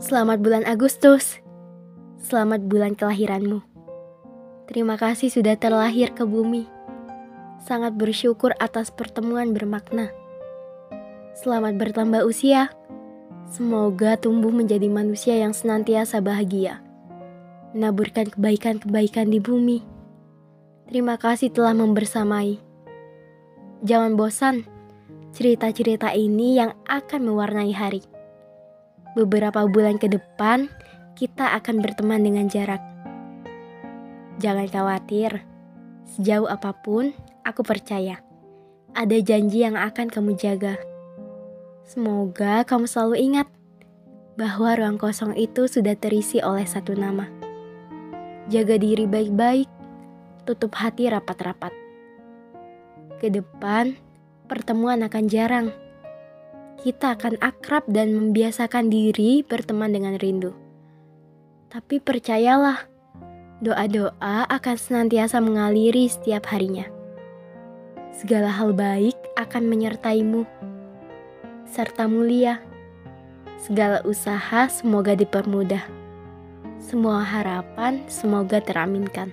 Selamat bulan Agustus. Selamat bulan kelahiranmu. Terima kasih sudah terlahir ke bumi. Sangat bersyukur atas pertemuan bermakna. Selamat bertambah usia. Semoga tumbuh menjadi manusia yang senantiasa bahagia. Menaburkan kebaikan-kebaikan di bumi. Terima kasih telah membersamai. Jangan bosan, cerita-cerita ini yang akan mewarnai hari. Beberapa bulan ke depan, kita akan berteman dengan jarak. Jangan khawatir, sejauh apa pun, aku percaya ada janji yang akan kamu jaga. Semoga kamu selalu ingat bahwa ruang kosong itu sudah terisi oleh satu nama. Jaga diri baik-baik, tutup hati rapat-rapat. Ke depan, pertemuan akan jarang kita akan akrab dan membiasakan diri berteman dengan rindu. Tapi percayalah, doa-doa akan senantiasa mengaliri setiap harinya. Segala hal baik akan menyertaimu, serta mulia. Segala usaha semoga dipermudah. Semua harapan semoga teraminkan.